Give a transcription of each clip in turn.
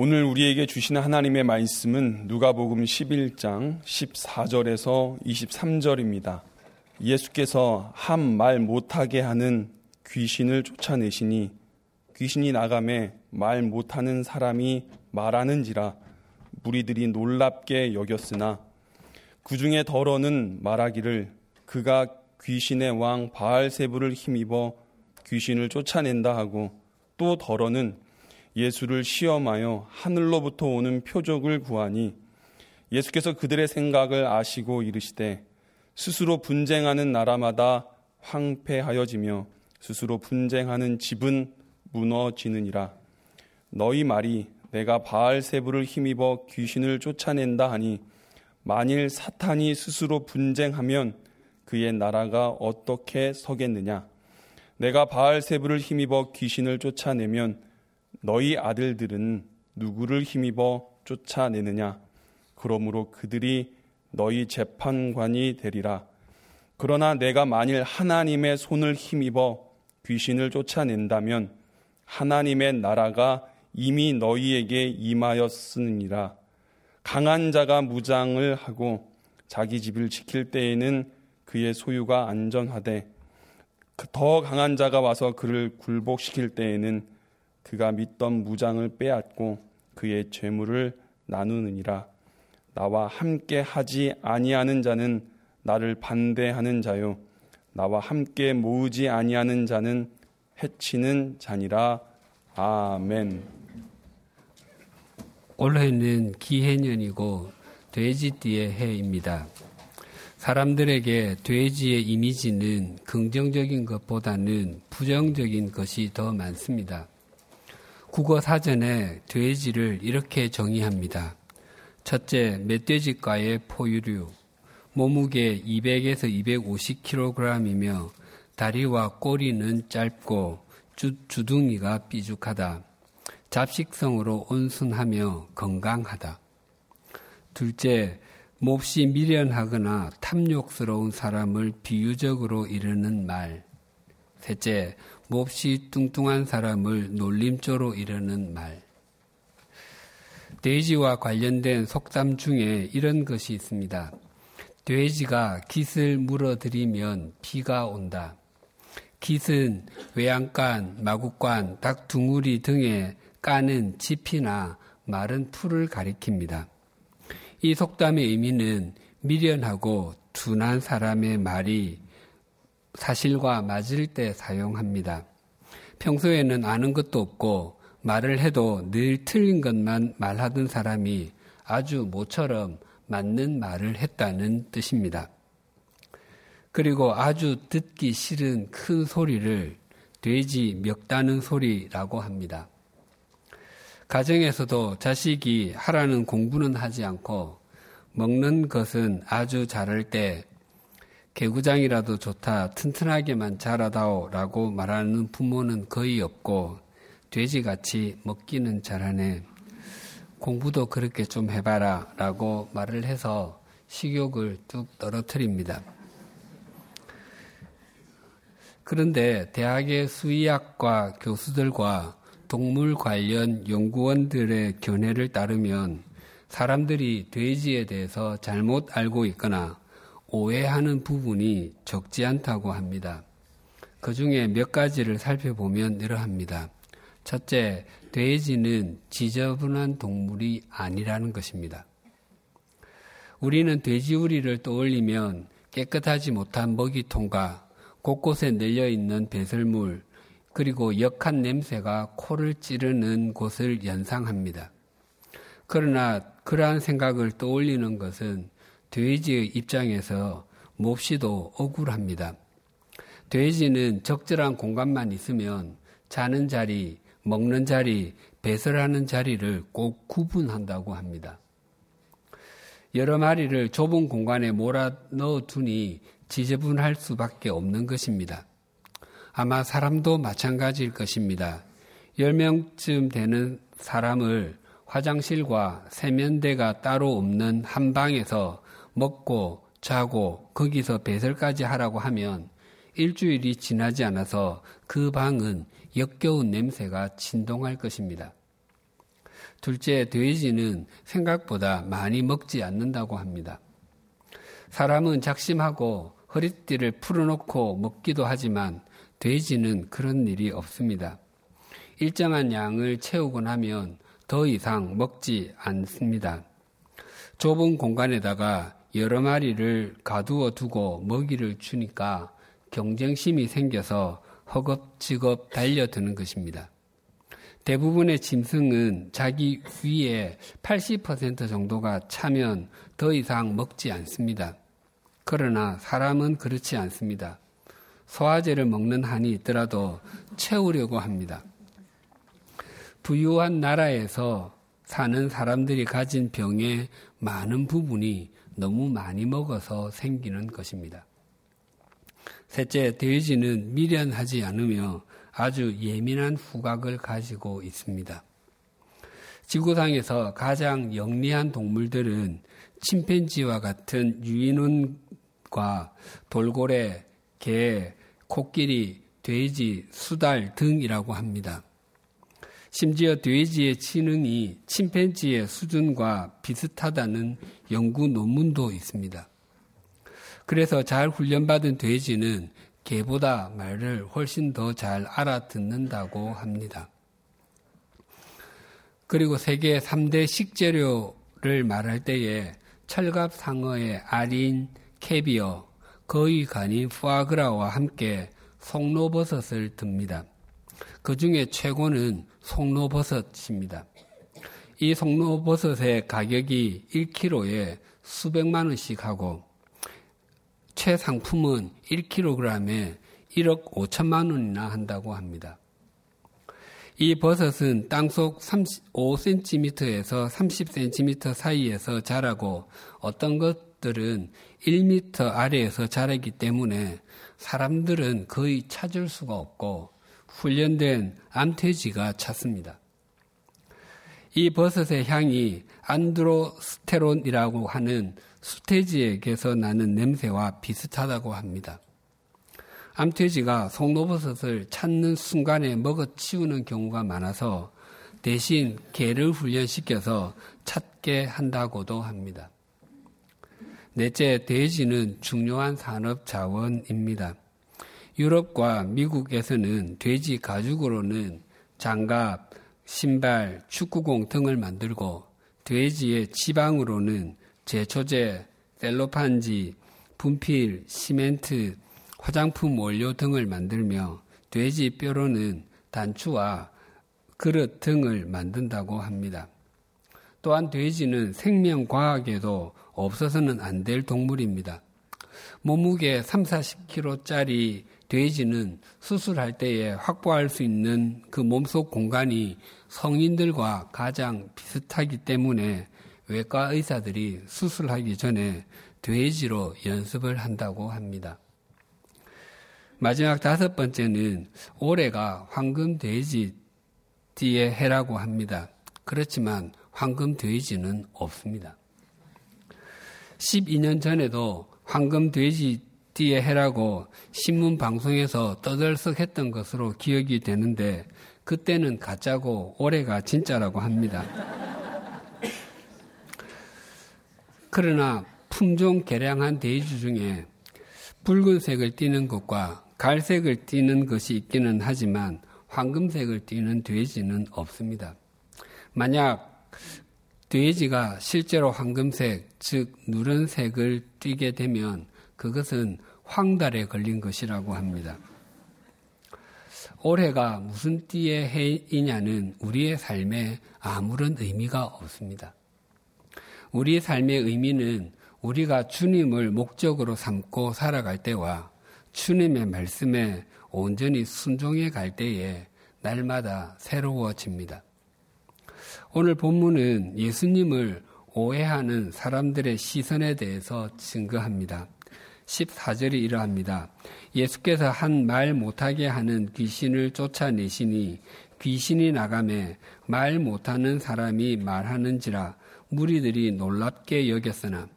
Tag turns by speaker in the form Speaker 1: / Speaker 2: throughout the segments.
Speaker 1: 오늘 우리에게 주시는 하나님의 말씀은 누가복음 11장 14절에서 23절입니다. 예수께서 한 말 못하게 하는 귀신을 쫓아내시니 귀신이 나감에 말 못하는 사람이 말하는지라 무리들이 놀랍게 여겼으나 그 중에 더러는 말하기를 그가 귀신의 왕 바알세부를 힘입어 귀신을 쫓아낸다 하고 또 더러는 예수를 시험하여 하늘로부터 오는 표적을 구하니 예수께서 그들의 생각을 아시고 이르시되 스스로 분쟁하는 나라마다 황폐하여지며 스스로 분쟁하는 집은 무너지느니라. 너희 말이 내가 바알세부를 힘입어 귀신을 쫓아낸다 하니 만일 사탄이 스스로 분쟁하면 그의 나라가 어떻게 서겠느냐? 내가 바알세부를 힘입어 귀신을 쫓아내면 너희 아들들은 누구를 힘입어 쫓아내느냐? 그러므로 그들이 너희 재판관이 되리라. 그러나 내가 만일 하나님의 손을 힘입어 귀신을 쫓아낸다면 하나님의 나라가 이미 너희에게 임하였으니라. 강한 자가 무장을 하고 자기 집을 지킬 때에는 그의 소유가 안전하되 그더 강한 자가 와서 그를 굴복시킬 때에는 그가 믿던 무장을 빼앗고 그의 죄물을 나누느니라. 나와 함께 하지 아니하는 자는 나를 반대하는 자요. 나와 함께 모으지 아니하는 자는 해치는 자니라. 아멘.
Speaker 2: 올해는 기해년이고 돼지띠의 해입니다. 사람들에게 돼지의 이미지는 긍정적인 것보다는 부정적인 것이 더 많습니다. 국어 사전에 돼지를 이렇게 정의합니다. 첫째, 멧돼지과의 포유류. 몸무게 200에서 250kg이며 다리와 꼬리는 짧고 주, 주둥이가 삐죽하다. 잡식성으로 온순하며 건강하다. 둘째, 몹시 미련하거나 탐욕스러운 사람을 비유적으로 이르는 말. 셋째, 몹시 뚱뚱한 사람을 놀림조로 이르는 말. 돼지와 관련된 속담 중에 이런 것이 있습니다. 돼지가 깃을 물어들이면 비가 온다. 깃은 외양간, 마구간, 닭 둥우리 등에 까는 지피나 마른 풀을 가리킵니다. 이 속담의 의미는 미련하고 둔한 사람의 말이 사실과 맞을 때 사용합니다. 평소에는 아는 것도 없고 말을 해도 늘 틀린 것만 말하던 사람이 아주 모처럼 맞는 말을 했다는 뜻입니다. 그리고 아주 듣기 싫은 큰 소리를 돼지 멱다는 소리라고 합니다. 가정에서도 자식이 하라는 공부는 하지 않고 먹는 것은 아주 잘할 때 개구장이라도 좋다, 튼튼하게만 자라다오 라고 말하는 부모는 거의 없고 돼지같이 먹기는 잘하네. 공부도 그렇게 좀 해봐라 라고 말을 해서 식욕을 뚝 떨어뜨립니다. 그런데 대학의 수의학과 교수들과 동물 관련 연구원들의 견해를 따르면 사람들이 돼지에 대해서 잘못 알고 있거나 오해하는 부분이 적지 않다고 합니다. 그 중에 몇 가지를 살펴보면 이러합니다. 첫째, 돼지는 지저분한 동물이 아니라는 것입니다. 우리는 돼지우리를 떠올리면 깨끗하지 못한 먹이통과 곳곳에 널려 있는 배설물, 그리고 역한 냄새가 코를 찌르는 곳을 연상합니다. 그러나 그러한 생각을 떠올리는 것은 돼지의 입장에서 몹시도 억울합니다. 돼지는 적절한 공간만 있으면 자는 자리, 먹는 자리, 배설하는 자리를 꼭 구분한다고 합니다. 여러 마리를 좁은 공간에 몰아 넣어 두니 지저분할 수밖에 없는 것입니다. 아마 사람도 마찬가지일 것입니다. 10명쯤 되는 사람을 화장실과 세면대가 따로 없는 한 방에서 먹고 자고 거기서 배설까지 하라고 하면 일주일이 지나지 않아서 그 방은 역겨운 냄새가 진동할 것입니다. 둘째, 돼지는 생각보다 많이 먹지 않는다고 합니다. 사람은 작심하고 허리띠를 풀어놓고 먹기도 하지만 돼지는 그런 일이 없습니다. 일정한 양을 채우고 나면 더 이상 먹지 않습니다. 좁은 공간에다가 여러 마리를 가두어 두고 먹이를 주니까 경쟁심이 생겨서 허겁지겁 달려드는 것입니다. 대부분의 짐승은 자기 위에 80% 정도가 차면 더 이상 먹지 않습니다. 그러나 사람은 그렇지 않습니다. 소화제를 먹는 한이 있더라도 채우려고 합니다. 부유한 나라에서 사는 사람들이 가진 병의 많은 부분이 너무 많이 먹어서 생기는 것입니다. 셋째, 돼지는 미련하지 않으며 아주 예민한 후각을 가지고 있습니다. 지구상에서 가장 영리한 동물들은 침팬지와 같은 유인원과 돌고래, 개, 코끼리, 돼지, 수달 등이라고 합니다. 심지어 돼지의 지능이 침팬지의 수준과 비슷하다는 연구 논문도 있습니다. 그래서 잘 훈련받은 돼지는 개보다 말을 훨씬 더 잘 알아듣는다고 합니다. 그리고 세계 3대 식재료를 말할 때에 철갑 상어의 아린, 캐비어, 거의 간인 푸아그라와 함께 송로버섯을 듭니다. 그 중에 최고는 송로버섯입니다. 이 송로버섯의 가격이 1kg에 수백만 원씩 하고 최상품은 1kg에 1억 5천만 원이나 한다고 합니다. 이 버섯은 땅속 5cm에서 30cm 사이에서 자라고 어떤 것들은 1m 아래에서 자라기 때문에 사람들은 거의 찾을 수가 없고 훈련된 암돼지가 찾습니다. 이 버섯의 향이 안드로스테론이라고 하는 수태지에게서 나는 냄새와 비슷하다고 합니다. 암돼지가 송로버섯을 찾는 순간에 먹어치우는 경우가 많아서 대신 개를 훈련시켜서 찾게 한다고도 합니다. 넷째, 돼지는 중요한 산업 자원입니다. 유럽과 미국에서는 돼지 가죽으로는 장갑, 신발, 축구공 등을 만들고 돼지의 지방으로는 제초제, 셀로판지, 분필, 시멘트, 화장품 원료 등을 만들며 돼지 뼈로는 단추와 그릇 등을 만든다고 합니다. 또한 돼지는 생명과학에도 없어서는 안 될 동물입니다. 몸무게 3, 40kg짜리 돼지는 수술할 때에 확보할 수 있는 그 몸속 공간이 성인들과 가장 비슷하기 때문에 외과 의사들이 수술하기 전에 돼지로 연습을 한다고 합니다. 마지막 다섯 번째는 올해가 황금 돼지 띠의 해라고 합니다. 그렇지만 황금 돼지는 없습니다. 12년 전에도 황금 돼지 띠의 해라고 신문 방송에서 떠들썩했던 것으로 기억이 되는데 그때는 가짜고 올해가 진짜라고 합니다. 그러나 품종 개량한 돼지 중에 붉은색을 띠는 것과 갈색을 띠는 것이 있기는 하지만 황금색을 띠는 돼지는 없습니다. 만약 돼지가 실제로 황금색, 즉 누런색을 띠게 되면 그것은 황달에 걸린 것이라고 합니다. 올해가 무슨 띠의 해이냐는 우리의 삶에 아무런 의미가 없습니다. 우리의 삶의 의미는 우리가 주님을 목적으로 삼고 살아갈 때와 주님의 말씀에 온전히 순종해 갈 때에 날마다 새로워집니다. 오늘 본문은 예수님을 오해하는 사람들의 시선에 대해서 증거합니다. 14절이 이러합니다. 예수께서 한 말 못하게 하는 귀신을 쫓아내시니 귀신이 나감에 말 못하는 사람이 말하는지라 무리들이 놀랍게 여겼으나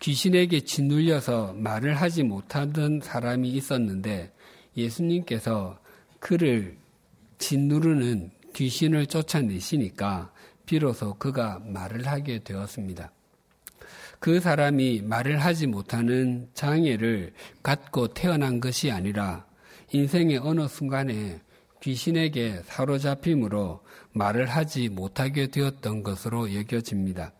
Speaker 2: 귀신에게 짓눌려서 말을 하지 못하던 사람이 있었는데 예수님께서 그를 짓누르는 귀신을 쫓아내시니까 비로소 그가 말을 하게 되었습니다. 그 사람이 말을 하지 못하는 장애를 갖고 태어난 것이 아니라 인생의 어느 순간에 귀신에게 사로잡힘으로 말을 하지 못하게 되었던 것으로 여겨집니다.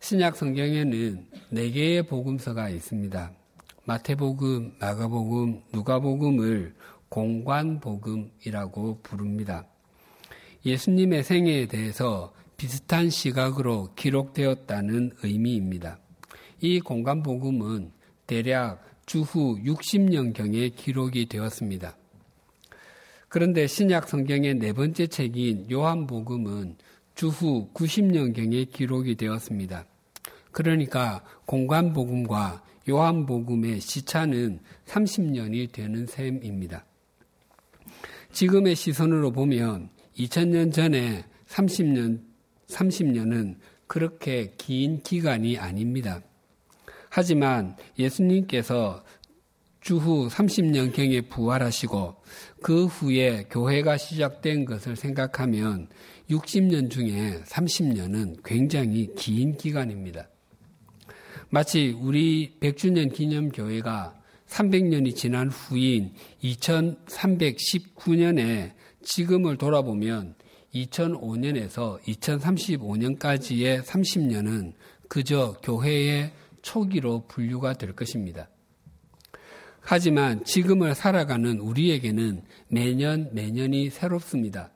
Speaker 2: 신약 성경에는 네 개의 복음서가 있습니다. 마태복음, 마가복음, 누가복음을 공관복음이라고 부릅니다. 예수님의 생애에 대해서 비슷한 시각으로 기록되었다는 의미입니다. 이 공간복음은 대략 주후 60년경에 기록이 되었습니다. 그런데 신약 성경의 네 번째 책인 요한복음은 주후 90년경에 기록이 되었습니다. 그러니까 공간복음과 요한복음의 시차는 30년이 되는 셈입니다. 지금의 시선으로 보면 2000년 전에 30년 30년은 그렇게 긴 기간이 아닙니다. 하지만 예수님께서 주후 30년경에 부활하시고 그 후에 교회가 시작된 것을 생각하면 60년 중에 30년은 굉장히 긴 기간입니다. 마치 우리 100주년 기념 교회가 300년이 지난 후인 2319년에 지금을 돌아보면 2005년에서 2035년까지의 30년은 그저 교회의 초기로 분류가 될 것입니다. 하지만 지금을 살아가는 우리에게는 매년 매년이 새롭습니다.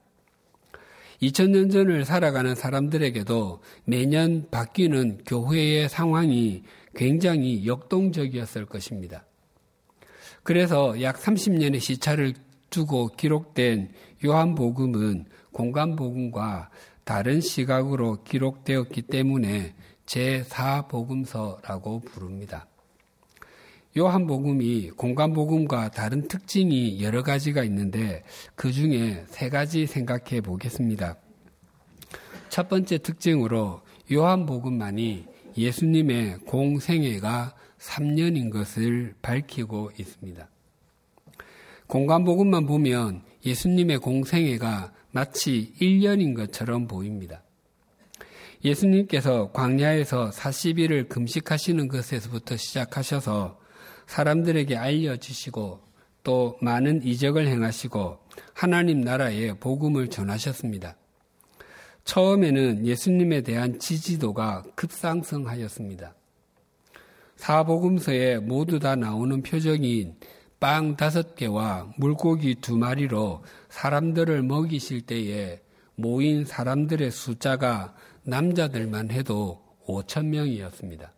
Speaker 2: 2000년 전을 살아가는 사람들에게도 매년 바뀌는 교회의 상황이 굉장히 역동적이었을 것입니다. 그래서 약 30년의 시차를 두고 기록된 요한복음은 공간복음과 다른 시각으로 기록되었기 때문에 제4복음서라고 부릅니다. 요한복음이 공간복음과 다른 특징이 여러 가지가 있는데 그 중에 세 가지 생각해 보겠습니다. 첫 번째 특징으로 요한복음만이 예수님의 공생애가 3년인 것을 밝히고 있습니다. 공간복음만 보면 예수님의 공생애가 마치 1년인 것처럼 보입니다. 예수님께서 광야에서 40일을 금식하시는 것에서부터 시작하셔서 사람들에게 알려주시고 또 많은 이적을 행하시고 하나님 나라에 복음을 전하셨습니다. 처음에는 예수님에 대한 지지도가 급상승하였습니다. 사복음서에 모두 다 나오는 표정인 빵 다섯 개와 물고기 두 마리로 사람들을 먹이실 때에 모인 사람들의 숫자가 남자들만 해도 5천 명이었습니다.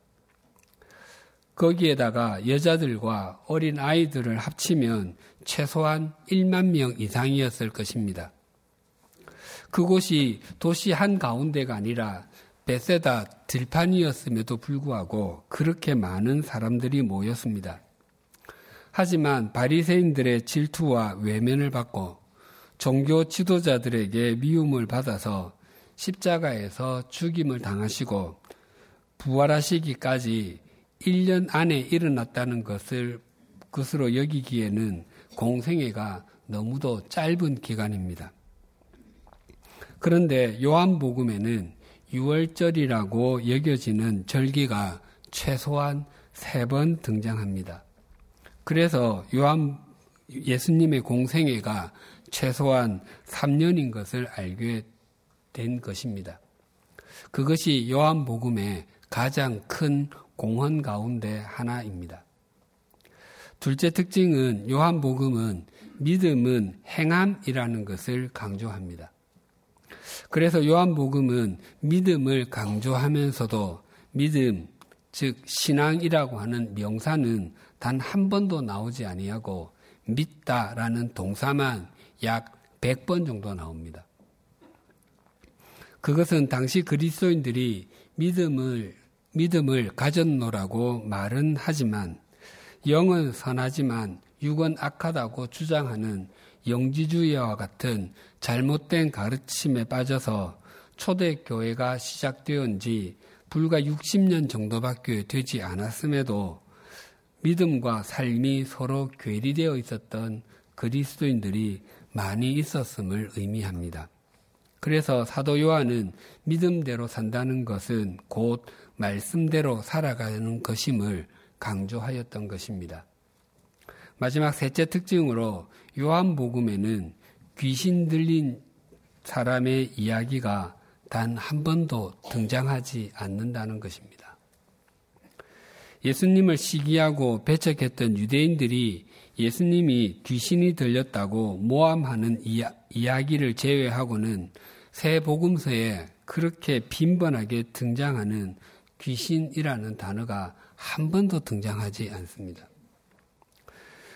Speaker 2: 거기에다가 여자들과 어린 아이들을 합치면 최소한 1만 명 이상이었을 것입니다. 그곳이 도시 한 가운데가 아니라 베세다 들판이었음에도 불구하고 그렇게 많은 사람들이 모였습니다. 하지만 바리새인들의 질투와 외면을 받고 종교 지도자들에게 미움을 받아서 십자가에서 죽임을 당하시고 부활하시기까지 1년 안에 일어났다는 것을 것으로 여기기에는 공생애가 너무도 짧은 기간입니다. 그런데 요한복음에는 6월절이라고 여겨지는 절기가 최소한 세 번 등장합니다. 그래서 요한 예수님의 공생애가 최소한 3년인 것을 알게 된 것입니다. 그것이 요한복음의 가장 큰 공헌 가운데 하나입니다. 둘째 특징은 요한복음은 믿음은 행함이라는 것을 강조합니다. 그래서 요한복음은 믿음을 강조하면서도 믿음, 즉 신앙이라고 하는 명사는 단 한 번도 나오지 아니하고 믿다라는 동사만 약 100번 정도 나옵니다. 그것은 당시 그리스도인들이 믿음을 믿음을 가졌노라고 말은 하지만 영은 선하지만 육은 악하다고 주장하는 영지주의와 같은 잘못된 가르침에 빠져서 초대교회가 시작되은 지 불과 60년 정도밖에 되지 않았음에도 믿음과 삶이 서로 괴리되어 있었던 그리스도인들이 많이 있었음을 의미합니다. 그래서 사도 요한은 믿음대로 산다는 것은 곧 말씀대로 살아가는 것임을 강조하였던 것입니다. 마지막 셋째 특징으로 요한복음에는 귀신 들린 사람의 이야기가 단 한 번도 등장하지 않는다는 것입니다. 예수님을 시기하고 배척했던 유대인들이 예수님이 귀신이 들렸다고 모함하는 이야, 이야기를 제외하고는 새 복음서에 그렇게 빈번하게 등장하는 귀신이라는 단어가 한 번도 등장하지 않습니다.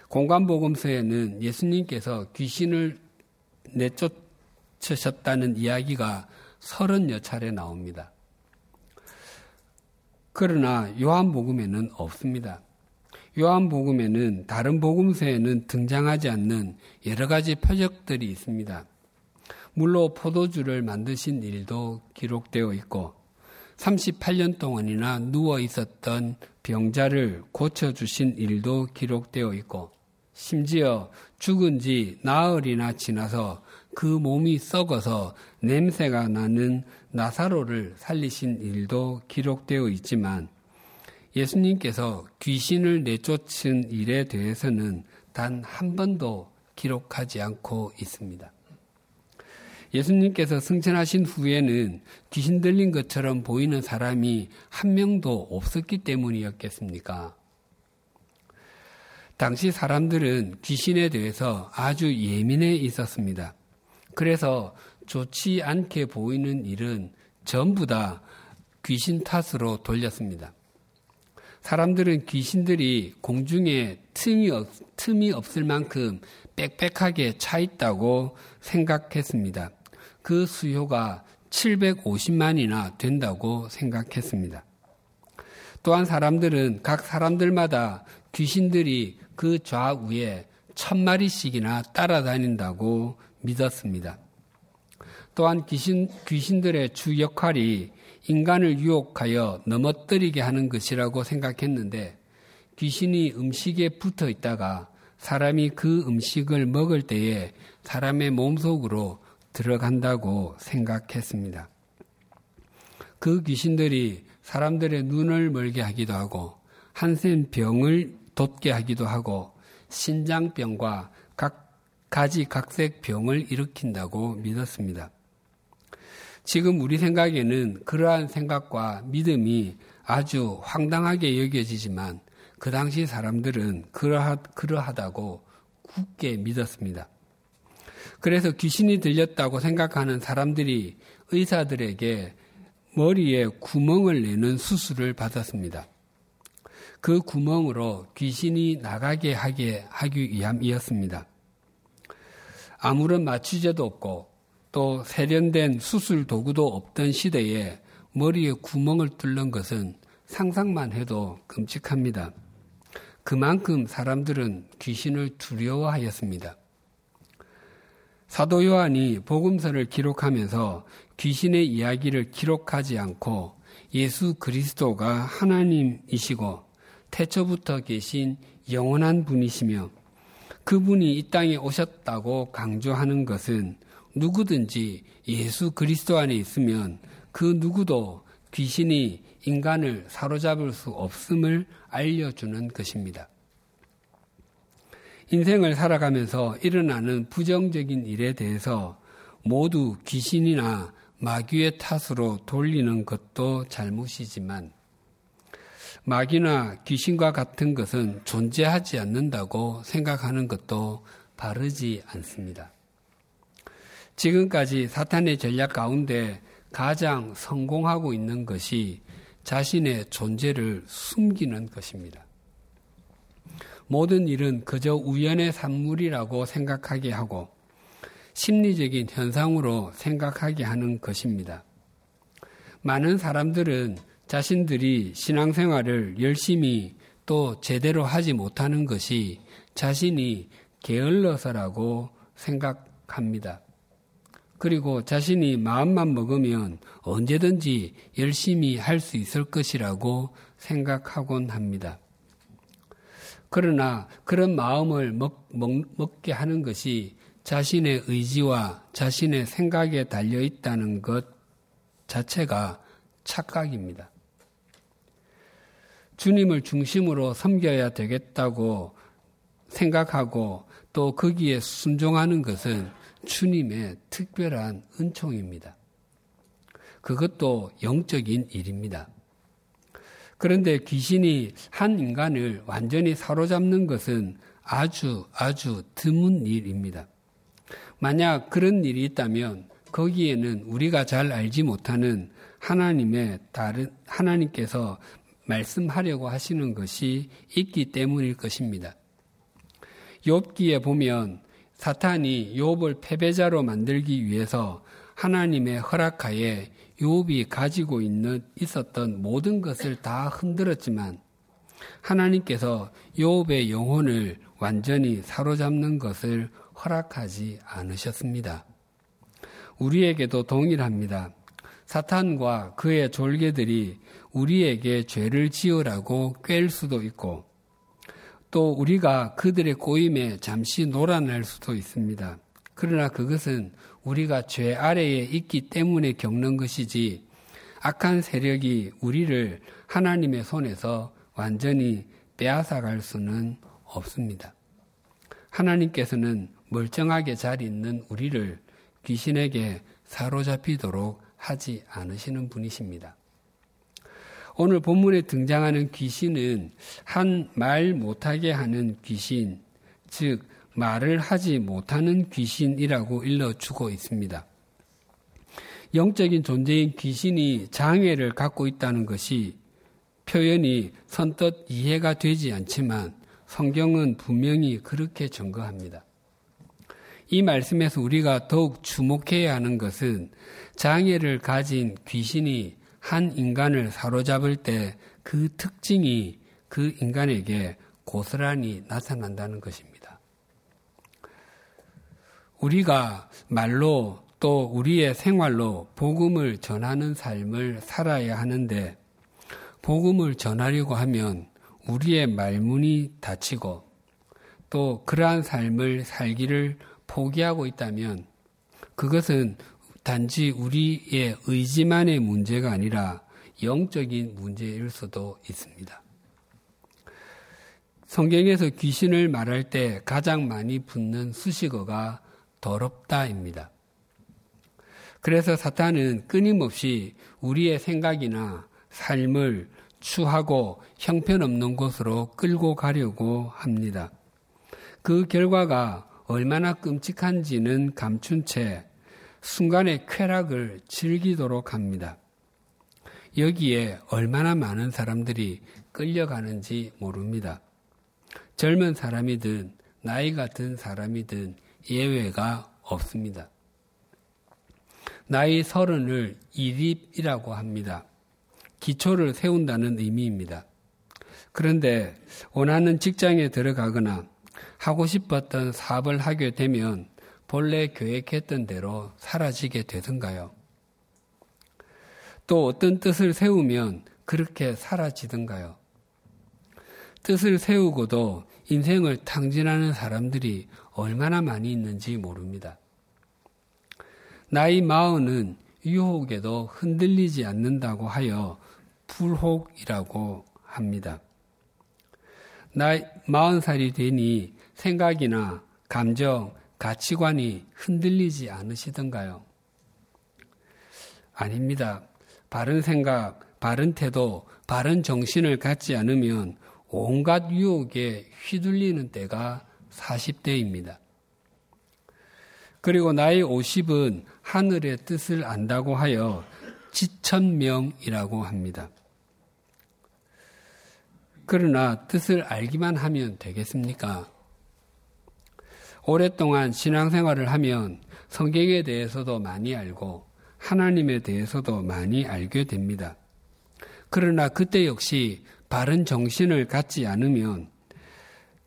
Speaker 2: 공간복음서에는 예수님께서 귀신을 내쫓으셨다는 이야기가 서른여 차례 나옵니다. 그러나 요한복음에는 없습니다. 요한복음에는 다른 복음서에는 등장하지 않는 여러 가지 표적들이 있습니다. 물로 포도주를 만드신 일도 기록되어 있고 38년 동안이나 누워 있었던 병자를 고쳐주신 일도 기록되어 있고 심지어 죽은 지 나흘이나 지나서 그 몸이 썩어서 냄새가 나는 나사로를 살리신 일도 기록되어 있지만 예수님께서 귀신을 내쫓은 일에 대해서는 단 한 번도 기록하지 않고 있습니다. 예수님께서 승천하신 후에는 귀신 들린 것처럼 보이는 사람이 한 명도 없었기 때문이었겠습니까? 당시 사람들은 귀신에 대해서 아주 예민해 있었습니다. 그래서 좋지 않게 보이는 일은 전부 다 귀신 탓으로 돌렸습니다. 사람들은 귀신들이 공중에 틈이, 없, 틈이 없을 만큼 빽빽하게 차 있다고 생각했습니다. 그 수요가 750만이나 된다고 생각했습니다. 또한 사람들은 각 사람들마다 귀신들이 그 좌우에 천 마리씩이나 따라다닌다고 믿었습니다. 또한 귀신, 귀신들의 주 역할이 인간을 유혹하여 넘어뜨리게 하는 것이라고 생각했는데 귀신이 음식에 붙어 있다가 사람이 그 음식을 먹을 때에 사람의 몸속으로 들어간다고 생각했습니다. 그 귀신들이 사람들의 눈을 멀게 하기도 하고 한센 병을 돋게 하기도 하고 신장병과 각 가지 각색 병을 일으킨다고 믿었습니다. 지금 우리 생각에는 그러한 생각과 믿음이 아주 황당하게 여겨지지만 그 당시 사람들은 그러하, 그러하다고 굳게 믿었습니다. 그래서 귀신이 들렸다고 생각하는 사람들이 의사들에게 머리에 구멍을 내는 수술을 받았습니다. 그 구멍으로 귀신이 나가게 하게 하기 위함이었습니다. 아무런 마취제도 없고 또 세련된 수술 도구도 없던 시대에 머리에 구멍을 뚫는 것은 상상만 해도 끔찍합니다. 그만큼 사람들은 귀신을 두려워하였습니다. 사도 요한이 복음서를 기록하면서 귀신의 이야기를 기록하지 않고 예수 그리스도가 하나님이시고 태초부터 계신 영원한 분이시며 그분이 이 땅에 오셨다고 강조하는 것은 누구든지 예수 그리스도 안에 있으면 그 누구도 귀신이 인간을 사로잡을 수 없음을 알려주는 것입니다. 인생을 살아가면서 일어나는 부정적인 일에 대해서 모두 귀신이나 마귀의 탓으로 돌리는 것도 잘못이지만 마귀나 귀신과 같은 것은 존재하지 않는다고 생각하는 것도 바르지 않습니다. 지금까지 사탄의 전략 가운데 가장 성공하고 있는 것이 자신의 존재를 숨기는 것입니다. 모든 일은 그저 우연의 산물이라고 생각하게 하고 심리적인 현상으로 생각하게 하는 것입니다. 많은 사람들은 자신들이 신앙생활을 열심히 또 제대로 하지 못하는 것이 자신이 게을러서라고 생각합니다. 그리고 자신이 마음만 먹으면 언제든지 열심히 할 수 있을 것이라고 생각하곤 합니다. 그러나 그런 마음을 먹, 먹, 먹 게 하는 것이 자신의 의지와 자신의 생각에 달려 있다는 것 자체가 착각입니다. 주님을 중심으로 섬겨야 되겠다고 생각하고 또 거기에 순종하는 것은 주님의 특별한 은총입니다. 그것도 영적인 일입니다. 그런데 귀신이 한 인간을 완전히 사로잡는 것은 아주 아주 드문 일입니다. 만약 그런 일이 있다면 거기에는 우리가 잘 알지 못하는 하나님의 다른 하나님께서 말씀하려고 하시는 것이 있기 때문일 것입니다. 욥기에 보면 사탄이 욥을 패배자로 만들기 위해서 하나님의 허락하에 욥이 가지고 있는 있었던 모든 것을 다 흔들었지만 하나님께서 욥의 영혼을 완전히 사로잡는 것을 허락하지 않으셨습니다. 우리에게도 동일합니다. 사탄과 그의 졸개들이 우리에게 죄를 지으라고 꿰일 수도 있고 또 우리가 그들의 꼬임에 잠시 놀아날 수도 있습니다. 그러나 그것은 우리가 죄 아래에 있기 때문에 겪는 것이지 악한 세력이 우리를 하나님의 손에서 완전히 빼앗아갈 수는 없습니다. 하나님께서는 멀쩡하게 잘 있는 우리를 귀신에게 사로잡히도록 하지 않으시는 분이십니다. 오늘 본문에 등장하는 귀신은 한 말 못하게 하는 귀신, 즉, 말을 하지 못하는 귀신이라고 일러주고 있습니다. 영적인 존재인 귀신이 장애를 갖고 있다는 것이 표현이 선뜻 이해가 되지 않지만 성경은 분명히 그렇게 증거합니다. 이 말씀에서 우리가 더욱 주목해야 하는 것은 장애를 가진 귀신이 한 인간을 사로잡을 때 그 특징이 그 인간에게 고스란히 나타난다는 것입니다. 우리가 말로 또 우리의 생활로 복음을 전하는 삶을 살아야 하는데 복음을 전하려고 하면 우리의 말문이 닫히고 또 그러한 삶을 살기를 포기하고 있다면 그것은 단지 우리의 의지만의 문제가 아니라 영적인 문제일 수도 있습니다. 성경에서 귀신을 말할 때 가장 많이 붙는 수식어가 더럽다입니다. 그래서 사탄은 끊임없이 우리의 생각이나 삶을 추하고 형편없는 곳으로 끌고 가려고 합니다. 그 결과가 얼마나 끔찍한지는 감춘 채 순간의 쾌락을 즐기도록 합니다. 여기에 얼마나 많은 사람들이 끌려가는지 모릅니다. 젊은 사람이든 나이가 든 사람이든 예외가 없습니다. 나이 서른을 이립이라고 합니다. 기초를 세운다는 의미입니다. 그런데 원하는 직장에 들어가거나 하고 싶었던 사업을 하게 되면 본래 계획했던 대로 사라지게 되던가요? 또 어떤 뜻을 세우면 그렇게 사라지던가요? 뜻을 세우고도 인생을 탕진하는 사람들이 얼마나 많이 있는지 모릅니다. 나이 마흔은 유혹에도 흔들리지 않는다고 하여 불혹이라고 합니다. 나이 마흔 살이 되니 생각이나 감정, 가치관이 흔들리지 않으시던가요? 아닙니다. 바른 생각, 바른 태도, 바른 정신을 갖지 않으면 온갖 유혹에 휘둘리는 때가 40대입니다. 그리고 나이 50은 하늘의 뜻을 안다고 하여 지천명이라고 합니다. 그러나 뜻을 알기만 하면 되겠습니까? 오랫동안 신앙생활을 하면 성경에 대해서도 많이 알고 하나님에 대해서도 많이 알게 됩니다. 그러나 그때 역시 바른 정신을 갖지 않으면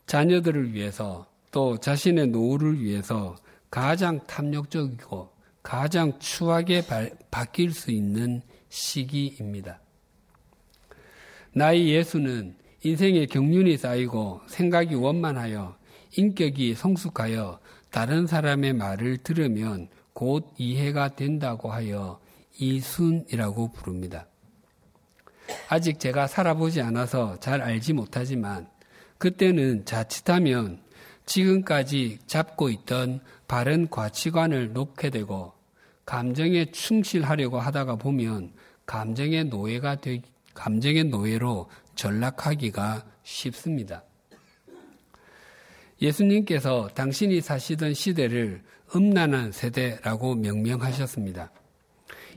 Speaker 2: 자녀들을 위해서 또 자신의 노후를 위해서 가장 탐욕적이고 가장 추하게 바뀔 수 있는 시기입니다. 나이 예수는 인생의 경륜이 쌓이고 생각이 원만하여 인격이 성숙하여 다른 사람의 말을 들으면 곧 이해가 된다고 하여 이순이라고 부릅니다. 아직 제가 살아보지 않아서 잘 알지 못하지만 그때는 자칫하면 지금까지 잡고 있던 바른 가치관을 놓게 되고 감정에 충실하려고 하다가 보면 감정의 노예가 되, 감정의 노예로 전락하기가 쉽습니다. 예수님께서 당신이 사시던 시대를 음란한 세대라고 명명하셨습니다.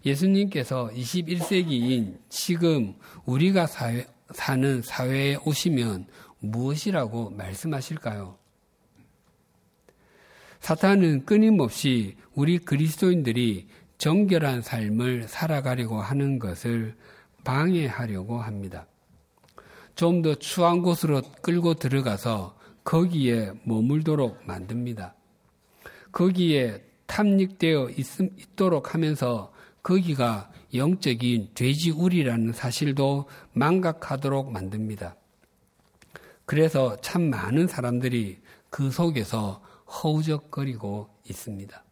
Speaker 2: 예수님께서 21세기인 지금 우리가 사회, 사는 사회에 오시면 무엇이라고 말씀하실까요? 사탄은 끊임없이 우리 그리스도인들이 정결한 삶을 살아가려고 하는 것을 방해하려고 합니다. 좀 더 추한 곳으로 끌고 들어가서 거기에 머물도록 만듭니다. 거기에 탐닉되어 있, 도록 하면서 거기가 영적인 돼지우리라는 사실도 망각하도록 만듭니다. 그래서 참 많은 사람들이 그 속에서 허우적거리고 있습니다.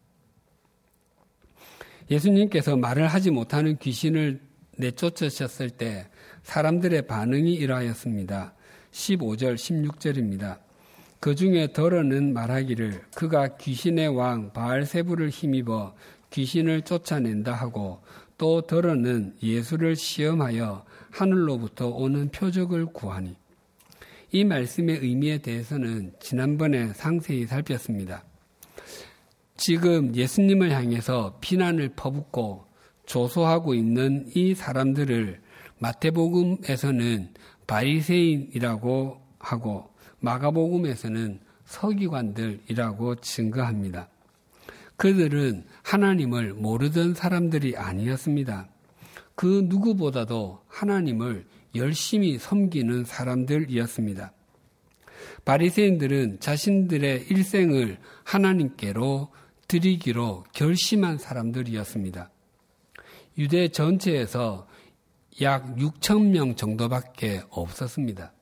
Speaker 2: 예수님께서 말을 하지 못하는 귀신을 내쫓으셨을 때 사람들의 반응이 이러하였습니다. 15절, 16절입니다. 그 중에 덜어는 말하기를 그가 귀신의 왕 바알세부를 힘입어 귀신을 쫓아낸다 하고 또 덜어는 예수를 시험하여 하늘로부터 오는 표적을 구하니 이 말씀의 의미에 대해서는 지난번에 상세히 살폈습니다. 지금 예수님을 향해서 비난을 퍼붓고 조소하고 있는 이 사람들을 마태복음에서는 바리새인이라고 하고 마가복음에서는 서기관들이라고 증거합니다. 그들은 하나님을 모르던 사람들이 아니었습니다. 그 누구보다도 하나님을 열심히 섬기는 사람들이었습니다. 바리새인들은 자신들의 일생을 하나님께로 드리기로 결심한 사람들이었습니다. 유대 전체에서 약 6천 명 정도밖에 없었습니다.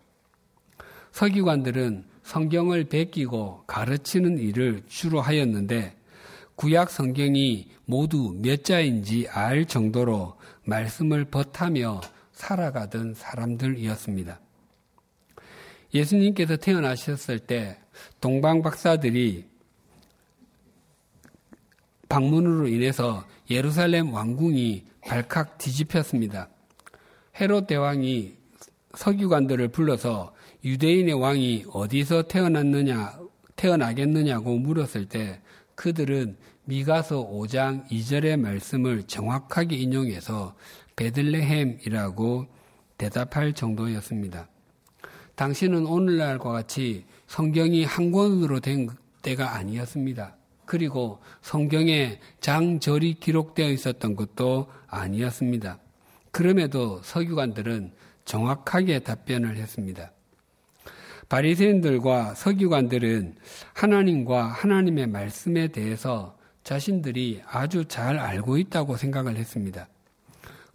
Speaker 2: 서기관들은 성경을 베끼고 가르치는 일을 주로 하였는데 구약 성경이 모두 몇 자인지 알 정도로 말씀을 버타며 살아가던 사람들이었습니다. 예수님께서 태어나셨을 때 동방 박사들이 방문으로 인해서 예루살렘 왕궁이 발칵 뒤집혔습니다. 헤롯 대왕이 서기관들을 불러서 유대인의 왕이 어디서 태어났느냐, 태어나겠느냐고 물었을 때 그들은 미가서 5장 2절의 말씀을 정확하게 인용해서 베들레헴이라고 대답할 정도였습니다. 당신은 오늘날과 같이 성경이 한 권으로 된 때가 아니었습니다. 그리고 성경에 장절이 기록되어 있었던 것도 아니었습니다. 그럼에도 서기관들은 정확하게 답변을 했습니다. 바리새인들과 서기관들은 하나님과 하나님의 말씀에 대해서 자신들이 아주 잘 알고 있다고 생각을 했습니다.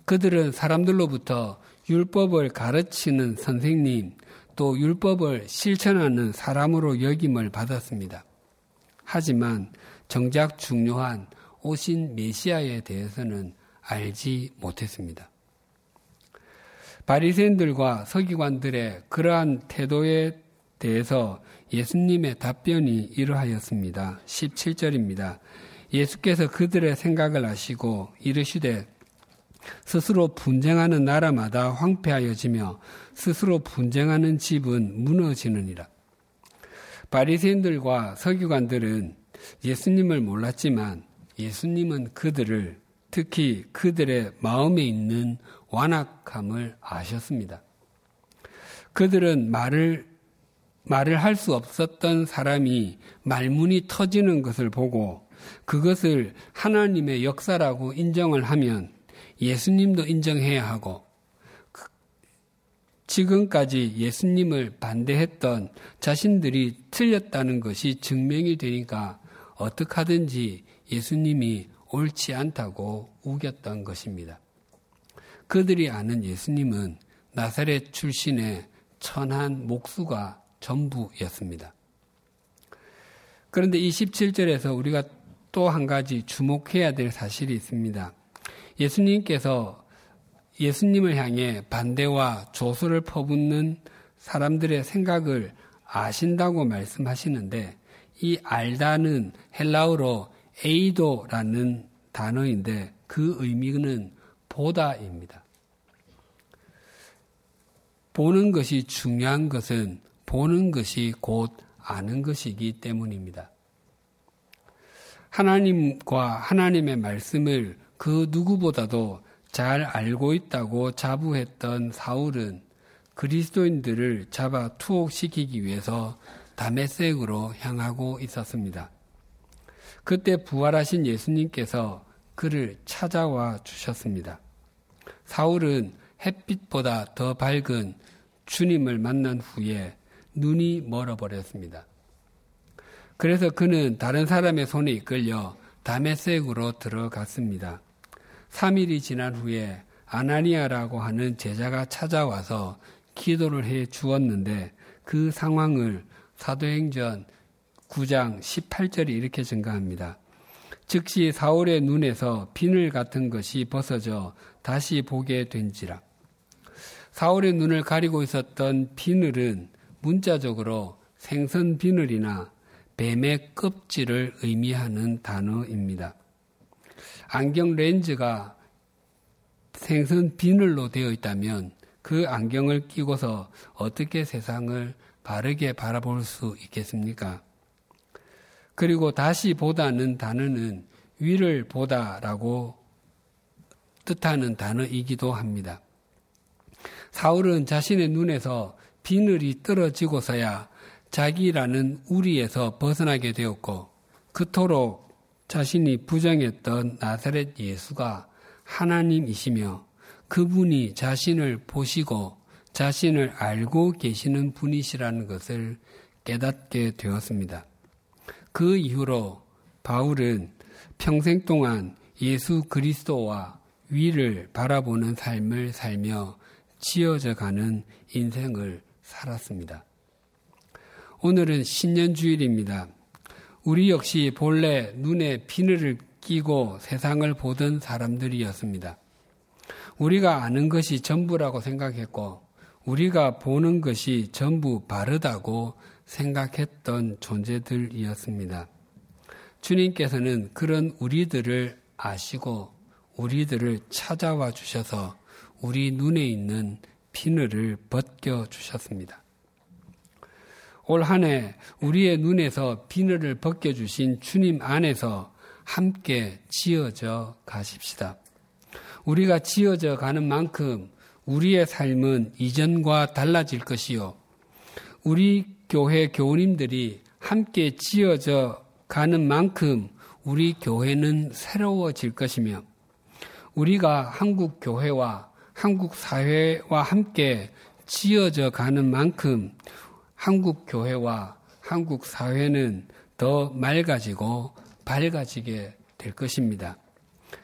Speaker 2: 그들은 사람들로부터 율법을 가르치는 선생님, 또 율법을 실천하는 사람으로 여김을 받았습니다. 하지만 정작 중요한 오신 메시아에 대해서는 알지 못했습니다. 바리새인들과 서기관들의 그러한 태도에 대해서 예수님의 답변이 이러하였습니다. 17절입니다. 예수께서 그들의 생각을 아시고 이르시되 스스로 분쟁하는 나라마다 황폐하여지며 스스로 분쟁하는 집은 무너지느니라. 바리새인들과 서기관들은 예수님을 몰랐지만 예수님은 그들을 특히 그들의 마음에 있는 완악함을 아셨습니다. 그들은 말을 말을 할 수 없었던 사람이 말문이 터지는 것을 보고 그것을 하나님의 역사라고 인정을 하면 예수님도 인정해야 하고 그 지금까지 예수님을 반대했던 자신들이 틀렸다는 것이 증명이 되니까 어떻게 하든지 예수님이 옳지 않다고 우겼던 것입니다. 그들이 아는 예수님은 나사렛 출신의 천한 목수가 전부였습니다. 그런데 이 17절에서 우리가 또 한 가지 주목해야 될 사실이 있습니다. 예수님께서 예수님을 향해 반대와 조소를 퍼붓는 사람들의 생각을 아신다고 말씀하시는데 이 알다는 헬라어로 에이도라는 단어인데 그 의미는 보다입니다. 보는 것이 중요한 것은 보는 것이 곧 아는 것이기 때문입니다. 하나님과 하나님의 말씀을 그 누구보다도 잘 알고 있다고 자부했던 사울은 그리스도인들을 잡아 투옥시키기 위해서 다메섹으로 향하고 있었습니다. 그때 부활하신 예수님께서 그를 찾아와 주셨습니다. 사울은 햇빛보다 더 밝은 주님을 만난 후에 눈이 멀어버렸습니다. 그래서 그는 다른 사람의 손에 이끌려 다메섹으로 들어갔습니다. 3일이 지난 후에 아나니아라고 하는 제자가 찾아와서 기도를 해 주었는데 그 상황을 사도행전 9장 18절이 이렇게 증가합니다. 즉시 사울의 눈에서 비늘 같은 것이 벗어져 다시 보게 된지라. 사울의 눈을 가리고 있었던 비늘은 문자적으로 생선 비늘이나 뱀의 껍질을 의미하는 단어입니다. 안경 렌즈가 생선 비늘로 되어 있다면 그 안경을 끼고서 어떻게 세상을 바르게 바라볼 수 있겠습니까? 그리고 다시 보다는 단어는 위를 보다라고 뜻하는 단어이기도 합니다. 사울은 자신의 눈에서 비늘이 떨어지고서야 자기라는 우리에서 벗어나게 되었고 그토록 자신이 부정했던 나사렛 예수가 하나님이시며 그분이 자신을 보시고 자신을 알고 계시는 분이시라는 것을 깨닫게 되었습니다. 그 이후로 바울은 평생 동안 예수 그리스도와 위를 바라보는 삶을 살며 지어져 가는 인생을 살았습니다. 오늘은 신년주일입니다. 우리 역시 본래 눈에 비늘을 끼고 세상을 보던 사람들이었습니다. 우리가 아는 것이 전부라고 생각했고, 우리가 보는 것이 전부 바르다고 생각했던 존재들이었습니다. 주님께서는 그런 우리들을 아시고 우리들을 찾아와 주셔서 우리 눈에 있는 비늘을 벗겨 주셨습니다. 올 한 해 우리의 눈에서 비늘을 벗겨 주신 주님 안에서 함께 지어져 가십시다. 우리가 지어져 가는 만큼 우리의 삶은 이전과 달라질 것이요. 우리 교회 교우님들이 함께 지어져 가는 만큼 우리 교회는 새로워질 것이며 우리가 한국 교회와 한국 사회와 함께 지어져 가는 만큼 한국 교회와 한국 사회는 더 맑아지고 밝아지게 될 것입니다.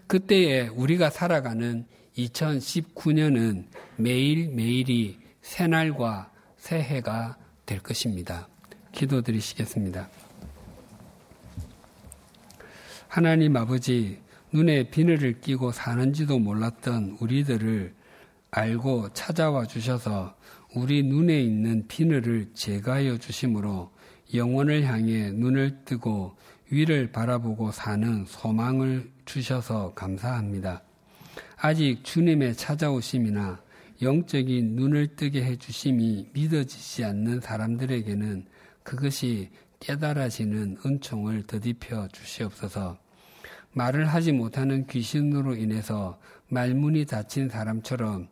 Speaker 2: 그때에 우리가 살아가는 2019년은 매일매일이 새날과 새해가 될 것입니다. 기도드리시겠습니다. 하나님 아버지, 눈에 비늘을 끼고 사는지도 몰랐던 우리들을 알고 찾아와 주셔서 우리 눈에 있는 비늘을 제거하여 주심으로 영원을 향해 눈을 뜨고 위를 바라보고 사는 소망을 주셔서 감사합니다. 아직 주님의 찾아오심이나 영적인 눈을 뜨게 해주심이 믿어지지 않는 사람들에게는 그것이 깨달아지는 은총을 더디펴 주시옵소서. 말을 하지 못하는 귀신으로 인해서 말문이 닫힌 사람처럼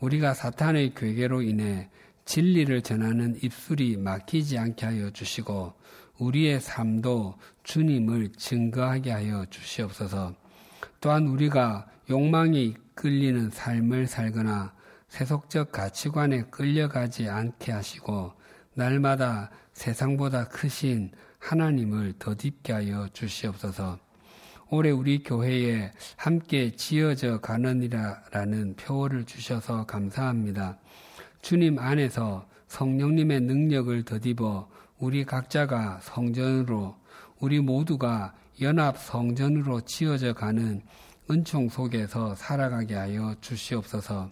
Speaker 2: 우리가 사탄의 괴계로 인해 진리를 전하는 입술이 막히지 않게 하여 주시고 우리의 삶도 주님을 증거하게 하여 주시옵소서. 또한 우리가 욕망이 끌리는 삶을 살거나 세속적 가치관에 끌려가지 않게 하시고 날마다 세상보다 크신 하나님을 더 딥게 하여 주시옵소서. 올해 우리 교회에 함께 지어져 가느니라라는 표어를 주셔서 감사합니다. 주님 안에서 성령님의 능력을 더디어 우리 각자가 성전으로 우리 모두가 연합 성전으로 지어져 가는 은총 속에서 살아가게 하여 주시옵소서.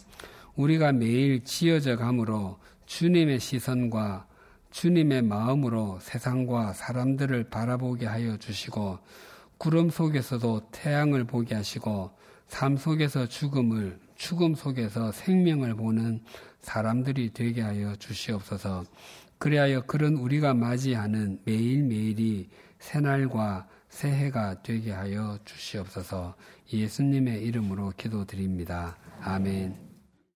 Speaker 2: 우리가 매일 지어져 감으로 주님의 시선과 주님의 마음으로 세상과 사람들을 바라보게 하여 주시고 구름 속에서도 태양을 보게 하시고 삶 속에서 죽음을 죽음 속에서 생명을 보는 사람들이 되게 하여 주시옵소서. 그리하여 그런 우리가 맞이하는 매일매일이 새날과 새해가 되게 하여 주시옵소서. 예수님의 이름으로 기도드립니다. 아멘.